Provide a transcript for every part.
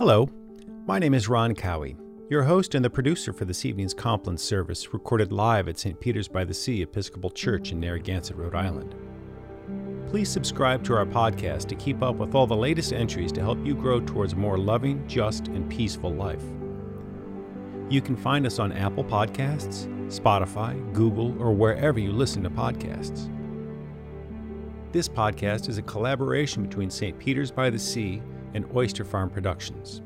Hello, my name is Ron Cowie, your host and the producer for this evening's Compline service recorded live at St. Peter's by the Sea Episcopal Church in Narragansett, Rhode Island. Please subscribe to our podcast to keep up with all the latest entries to help you grow towards a more loving, just, and peaceful life. You can find us on Apple Podcasts, Spotify, Google, or wherever you listen to podcasts. This podcast is a collaboration between St. Peter's by the Sea and Oyster Farm Productions.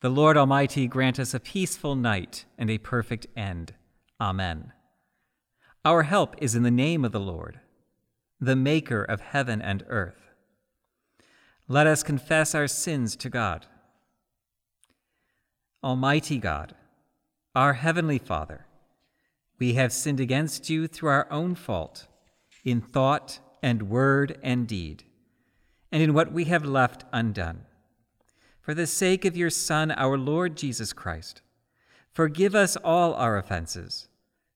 The Lord Almighty grant us a peaceful night and a perfect end. Amen. Our help is in the name of the Lord, the Maker of heaven and earth. Let us confess our sins to God. Almighty God, our Heavenly Father, we have sinned against you through our own fault, in thought and word and deed, and in what we have left undone. For the sake of your Son, our Lord Jesus Christ, forgive us all our offenses,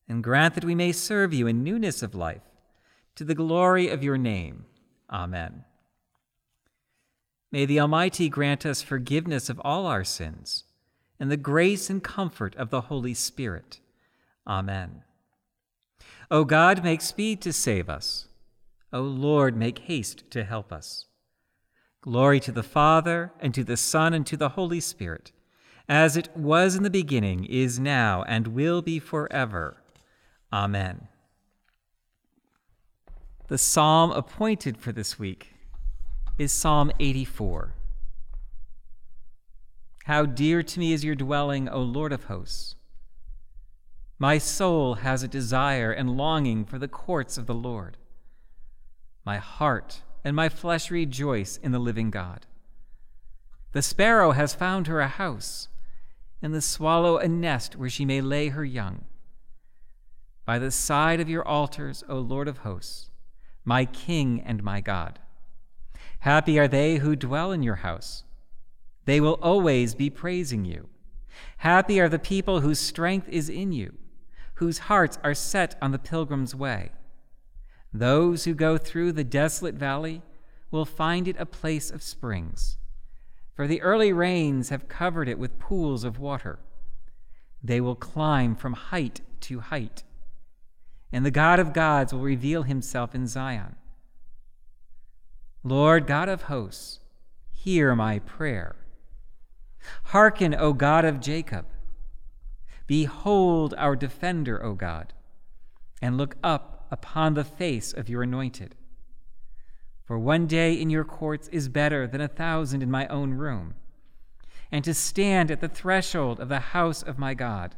and grant that we may serve you in newness of life, to the glory of your name. Amen. May the Almighty grant us forgiveness of all our sins, and the grace and comfort of the Holy Spirit Amen. O God, make speed to save us. O Lord, make haste to help us. Glory to the Father, and to the Son, and to the Holy Spirit, as it was in the beginning, is now, and will be forever. Amen. The psalm appointed for this week is Psalm 84. How dear to me is your dwelling, O Lord of hosts! My soul has a desire and longing for the courts of the Lord. My heart and my flesh rejoice in the living God. The sparrow has found her a house, and the swallow a nest where she may lay her young. By the side of your altars, O Lord of hosts, my King and my God. Happy are they who dwell in your house. They will always be praising you. Happy are the people whose strength is in you whose hearts are set on the pilgrim's way. Those who go through the desolate valley will find it a place of springs, for the early rains have covered it with pools of water. They will climb from height to height, and the God of gods will reveal himself in Zion. Lord God of hosts, hear my prayer. Hearken, O God of Jacob. Behold our defender, O God, and look up upon the face of your anointed. For one day in your courts is better than a thousand in my own room, and to stand at the threshold of the house of my God,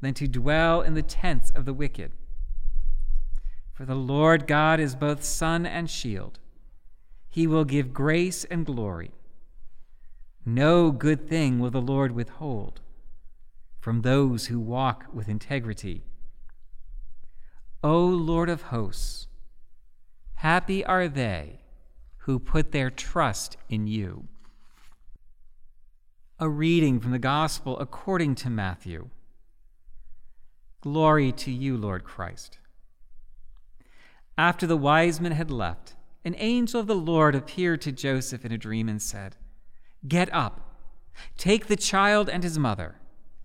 than to dwell in the tents of the wicked. For the Lord God is both sun and shield. He will give grace and glory. No good thing will the Lord withhold from those who walk with integrity. O Lord of hosts, happy are they who put their trust in you. A reading from the Gospel according to Matthew. Glory to you, Lord Christ. After the wise men had left, an angel of the Lord appeared to Joseph in a dream and said, Get up, take the child and his mother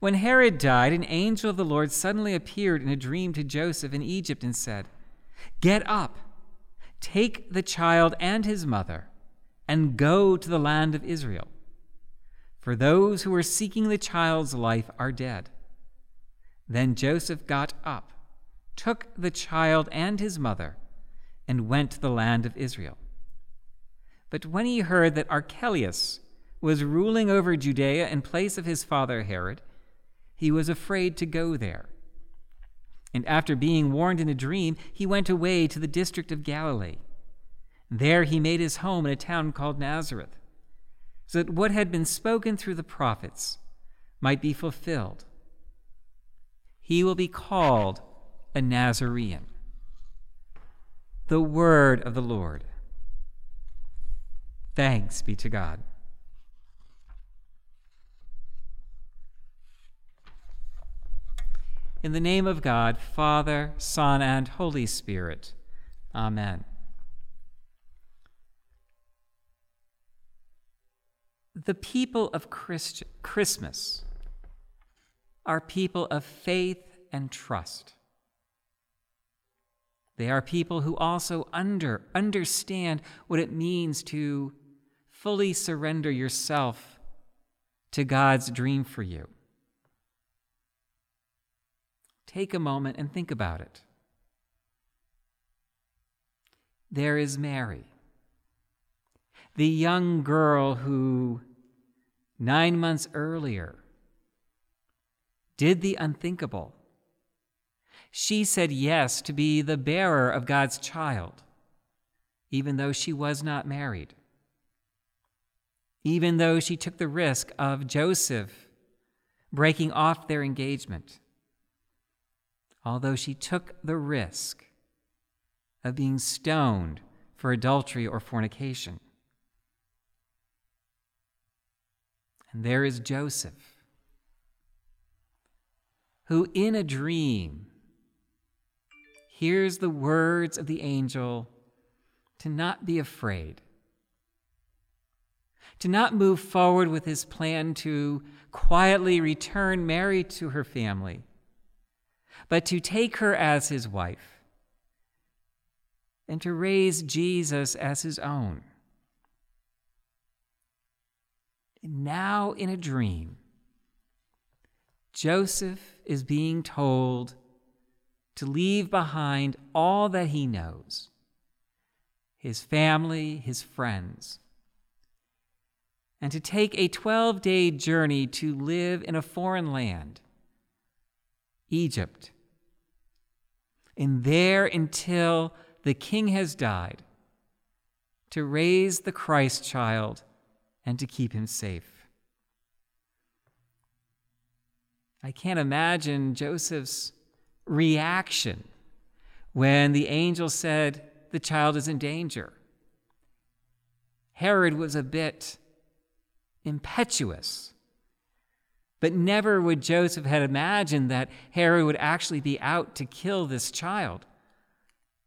When Herod died, an angel of the Lord suddenly appeared in a dream to Joseph in Egypt and said, Get up, take the child and his mother, and go to the land of Israel. For those who are seeking the child's life are dead. Then Joseph got up, took the child and his mother, and went to the land of Israel. But when he heard that Archelaus was ruling over Judea in place of his father Herod, he was afraid to go there. And after being warned in a dream, he went away to the district of Galilee. There he made his home in a town called Nazareth, so that what had been spoken through the prophets might be fulfilled. He will be called a Nazarene. The word of the Lord. Thanks be to God. In the name of God, Father, Son, and Holy Spirit. Amen. The people of Christ- Christmas are people of faith and trust. They are people who also under, understand what it means to fully surrender yourself to God's dream for you. Take a moment and think about it. There is Mary the young girl who, nine months earlier, did the unthinkable. She said yes to be the bearer of God's child, even though she was not married. Even though she took the risk of Joseph breaking off their engagement. Although she took the risk of being stoned for adultery or fornication. And there is Joseph, who in a dream hears the words of the angel to not be afraid, to not move forward with his plan to quietly return Mary to her family, but to take her as his wife and to raise Jesus as his own. now in a dream, Joseph is being told to leave behind all that he knows his family, his friends, and to take a 12 day journey to live in a foreign land, Egypt. And there until the king has died, to raise the Christ child and to keep him safe. I can't imagine Joseph's reaction when the angel said the child is in danger. Herod was a bit impetuous, but never would Joseph have imagined that Herod would actually be out to kill this child,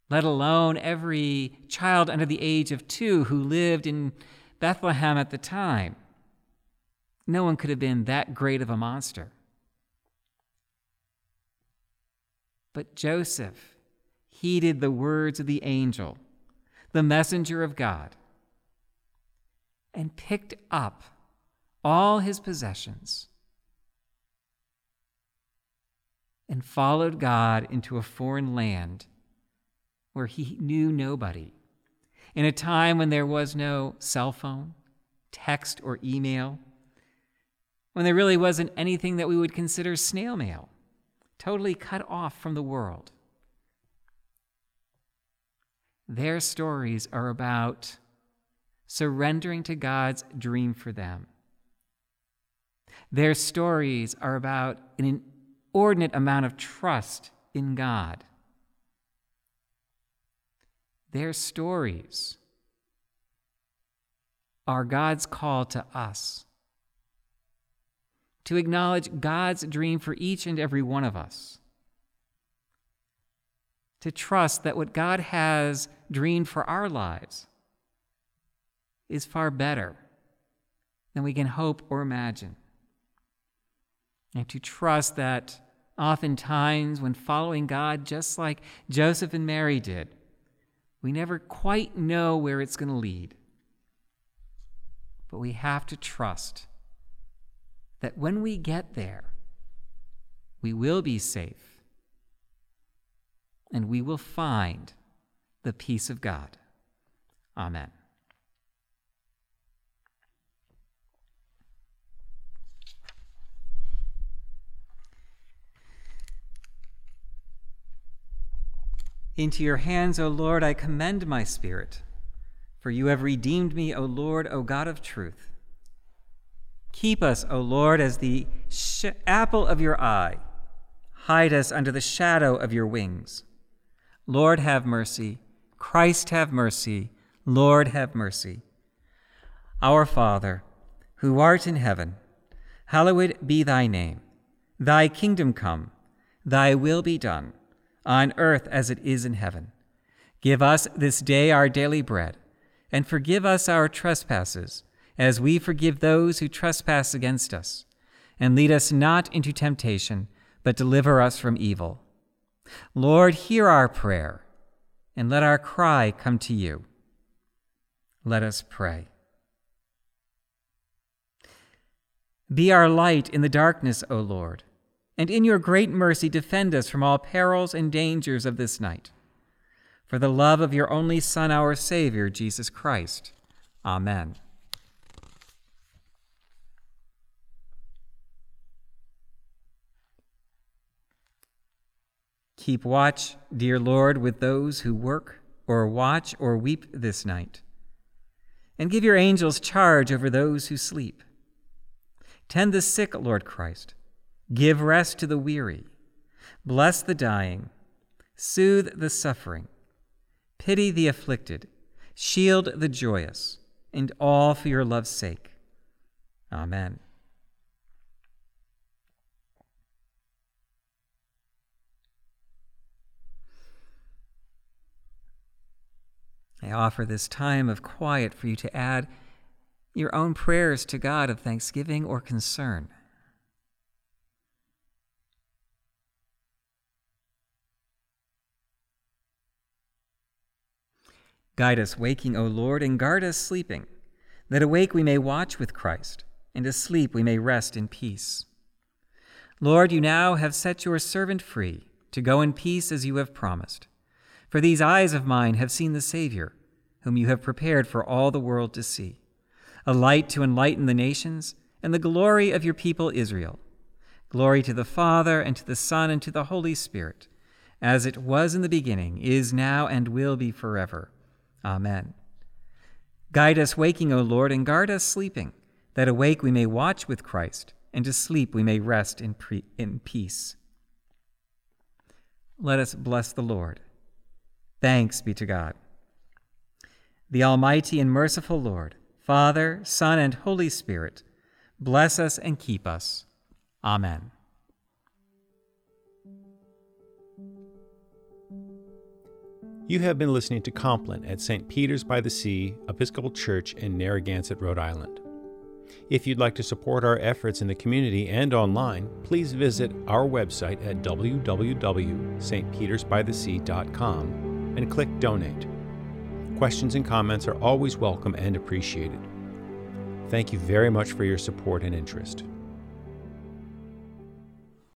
let alone every child under the age of two who lived in Bethlehem at the time. No one could have been that great of a monster. But Joseph heeded the words of the angel, the messenger of God, and picked up all his possessions and followed God into a foreign land where he knew nobody in a time when there was no cell phone, text, or email, when there really wasn't anything that we would consider snail mail, totally cut off from the world. Their stories are about surrendering to God's dream for them. Their stories are about an inordinate amount of trust in God their stories are God's call to us to acknowledge God's dream for each and every one of us. To trust that what God has dreamed for our lives is far better than we can hope or imagine. And to trust that oftentimes, when following God, just like Joseph and Mary did, we never quite know where it's going to lead. But we have to trust that when we get there, we will be safe and we will find the peace of God. Amen. Into your hands, O Lord, I commend my spirit. For you have redeemed me, O Lord, O God of truth. Keep us, O Lord, as the sh- apple of your eye. Hide us under the shadow of your wings. Lord, have mercy. Christ, have mercy. Lord, have mercy. Our Father, who art in heaven, hallowed be thy name. Thy kingdom come, thy will be done, on earth as it is in heaven. Give us this day our daily bread, and forgive us our trespasses, as we forgive those who trespass against us. And lead us not into temptation, but deliver us from evil. Lord, hear our prayer, and let our cry come to you. Let us pray. Be our light in the darkness, O Lord, and in your great mercy defend us from all perils and dangers of this night. For the love of your only Son, our Savior, Jesus Christ. Amen. Keep watch, dear Lord, with those who work or watch or weep this night. And give your angels charge over those who sleep. Tend the sick, Lord Christ. Give rest to the weary. Bless the dying. Soothe the suffering. Pity the afflicted. Shield the joyous. And all for your love's sake. Amen. I offer this time of quiet for you to add your own prayers to God of thanksgiving or concern. Guide us waking, O Lord, and guard us sleeping, that awake we may watch with Christ, and asleep we may rest in peace. Lord, you now have set your servant free to go in peace as you have promised. For these eyes of mine have seen the Savior, whom you have prepared for all the world to see a light to enlighten the nations, and the glory of your people Israel. Glory to the Father, and to the Son, and to the Holy Spirit, as it was in the beginning, is now, and will be forever. Amen. Guide us waking, O Lord, and guard us sleeping, that awake we may watch with Christ, and to sleep we may rest in, pre- in peace. Let us bless the Lord. Thanks be to God. The Almighty and merciful Lord, Father, Son, and Holy Spirit, bless us and keep us. Amen. You have been listening to Compline at St. Peter's by the Sea Episcopal Church in Narragansett, Rhode Island. If you'd like to support our efforts in the community and online, please visit our website at www.stpetersbythesea.com and click Donate. Questions and comments are always welcome and appreciated. Thank you very much for your support and interest.